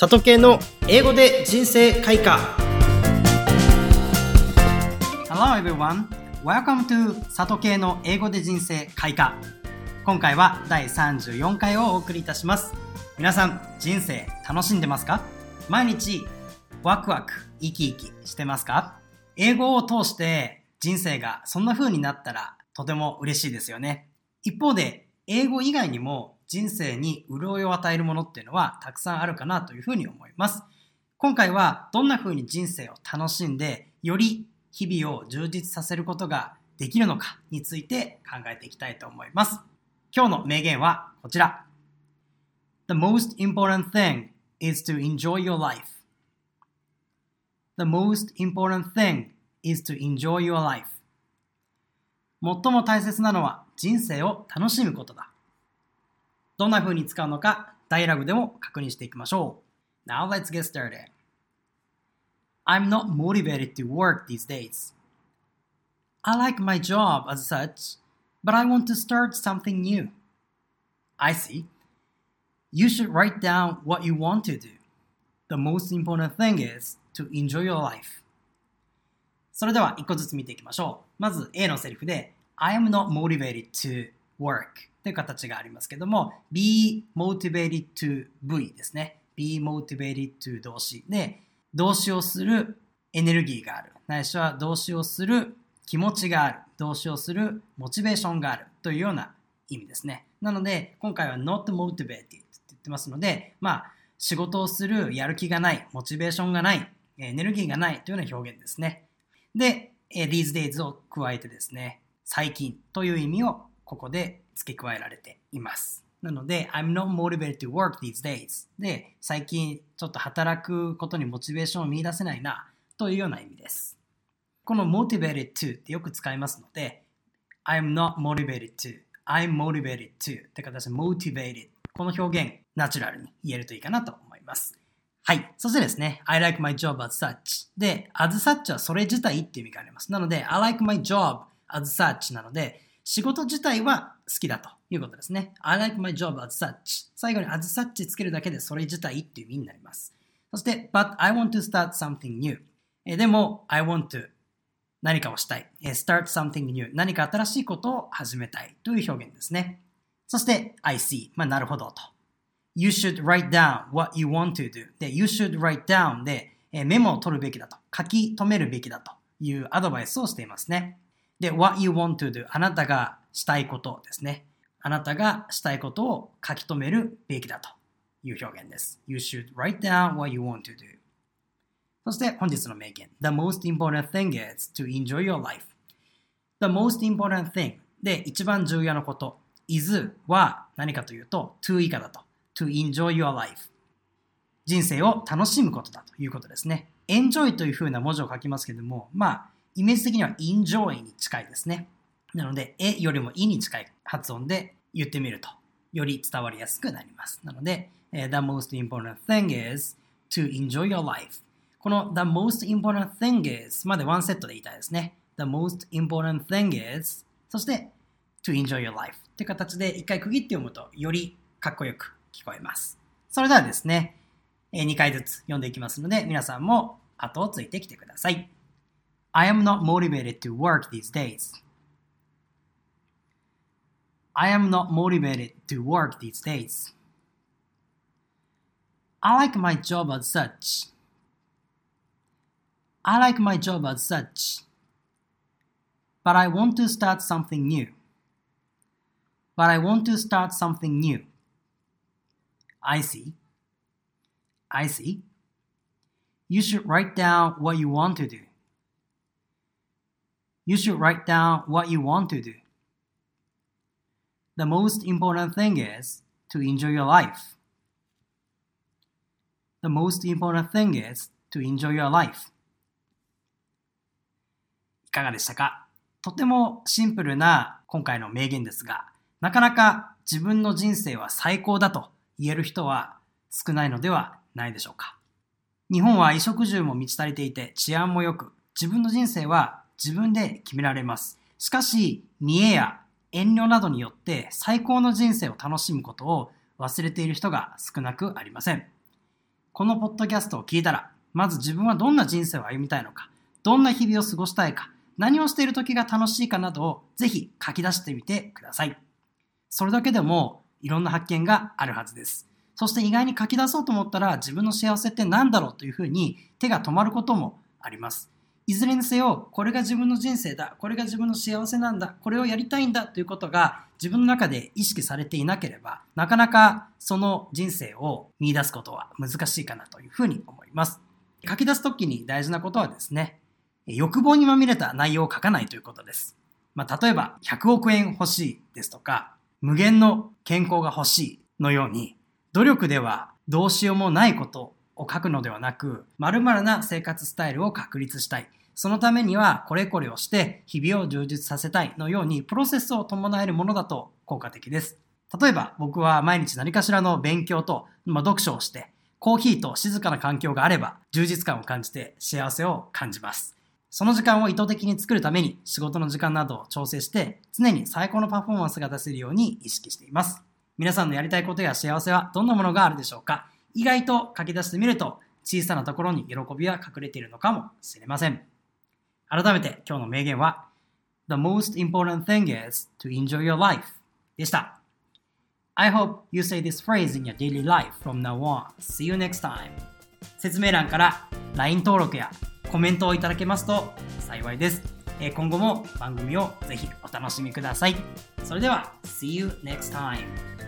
里系の英語で人生開花。Hello everyone. Welcome to 里系の英語で人生開花。今回は第34回をお送りいたします。皆さん人生楽しんでますか？毎日ワクワク生き生きしてますか？英語を通して人生がそんな風になったらとても嬉しいですよね。一方で英語以外にも人生に潤いを与えるものっていうのはたくさんあるかなというふうに思います。今回はどんな風に人生を楽しんで、より日々を充実させることができるのかについて考えていきたいと思います。今日の名言はこちら。The most important thing is to enjoy your life. The most important thing is to enjoy your life. 最も大切なのは人生を楽しむことだ。どんな風に使うのか、ダイアログでも確認していきましょう。Now let's get started. I'm not motivated to work these days. I like my job as such, but I want to start something new. I see. You should write down what you want to do. The most important thing is to enjoy your life. それでは一個ずつ見ていきましょう。まず A のセリフで I am not motivated to work という形がありますけども be motivated to V ですね。be motivated to 動詞。で動詞をするエネルギーがある。ないしは動詞をする気持ちがある。動詞をするモチベーションがある。というような意味ですね。なので今回は not motivated って言ってますのでまあ仕事をするやる気がないモチベーションがないエネルギーがないというような表現ですね。で these days を加えてですね最近という意味をここで付け加えられています。なので、I'm not motivated to work these days. で、最近ちょっと働くことにモチベーションを見出せないなというような意味です。この motivated to ってよく使いますので、I'm not motivated to, I'm motivated to って形で motivated この表現ナチュラルに言えるといいかなと思います。はい。そしてですね、I like my job as such で、as such はそれ自体っていう意味があります。なので、I like my job as such なので、仕事自体は好きだということですね。I like my job as such. 最後に as such つけるだけでそれ自体っていう意味になります。そして、but I want to start something new. えでも、I want to 何かをしたい。start something new. 何か新しいことを始めたいという表現ですね。そして、I see. まあ、なるほどと。You should write down what you want to do. で、you should write down で、メモを取るべきだと。書き留めるべきだというアドバイスをしていますね。で、what you want to do あなたがしたいことですね。あなたがしたいことを書き留めるべきだという表現です。You should write down what you want to do. そして本日の名言。The most important thing is to enjoy your life. The most important thing で一番重要なこと is は何かというと to 以下だと。to enjoy your life. 人生を楽しむことだということですね。enjoy というふうな文字を書きますけども、まあ、イメージ的には enjoy に近いですね。なので、えよりもいに近い発音で言ってみると、より伝わりやすくなります。なので、The most important thing is to enjoy your life. この The most important thing is までワンセットで言いたいですね。The most important thing is そして to enjoy your life って形で一回区切って読むとよりかっこよく聞こえます。それではですね、2回ずつ読んでいきますので皆さんも後をついてきてください。I am not motivated to work these days. I am not motivated to work these days. I like my job as such. I like my job as such. But I want to start something new. But I want to start something new. I see. I see. You should write down what you want to do. You should write down what you want to do. The most important thing is to enjoy your life. The most important thing is to enjoy your life. いかがでしたかとてもシンプルな今回の名言ですが、なかなか自分の人生は最高だと言える人は少ないのではないでしょうか。日本は衣食住も満ち足りていて治安も良く、自分の人生は自分で決められます。しかし、見栄や遠慮などによって最高の人生を楽しむことを忘れている人が少なくありません。このポッドキャストを聞いたら、まず自分はどんな人生を歩みたいのか、どんな日々を過ごしたいか、何をしている時が楽しいかなどをぜひ書き出してみてください。それだけでもいろんな発見があるはずです。そして意外に書き出そうと思ったら自分の幸せって何だろうというふうに手が止まることもあります。いずれにせよ、これが自分の人生だ、これが自分の幸せなんだ、これをやりたいんだということが自分の中で意識されていなければ、なかなかその人生を見出すことは難しいかなというふうに思います。書き出すときに大事なことはですね、欲望にまみれた内容を書かないということです。まあ、例えば、100億円欲しいですとか、無限の健康が欲しいのように、努力ではどうしようもないことを書くのではなく、〇〇な生活スタイルを確立したい。そのためにはこれこれをして日々を充実させたいのようにプロセスを伴えるものだと効果的です。例えば僕は毎日何かしらの勉強と、まあ、読書をしてコーヒーと静かな環境があれば充実感を感じて幸せを感じます。その時間を意図的に作るために仕事の時間などを調整して常に最高のパフォーマンスが出せるように意識しています。皆さんのやりたいことや幸せはどんなものがあるでしょうか？意外と書き出してみると小さなところに喜びは隠れているのかもしれません。改めて今日の名言は The most important thing is to enjoy your life でした。I hope you say this phrase in your daily life from now on. See you next time. 説明欄から LINE 登録やコメントをいただけますと幸いです。今後も番組をぜひお楽しみください。それでは、See you next time!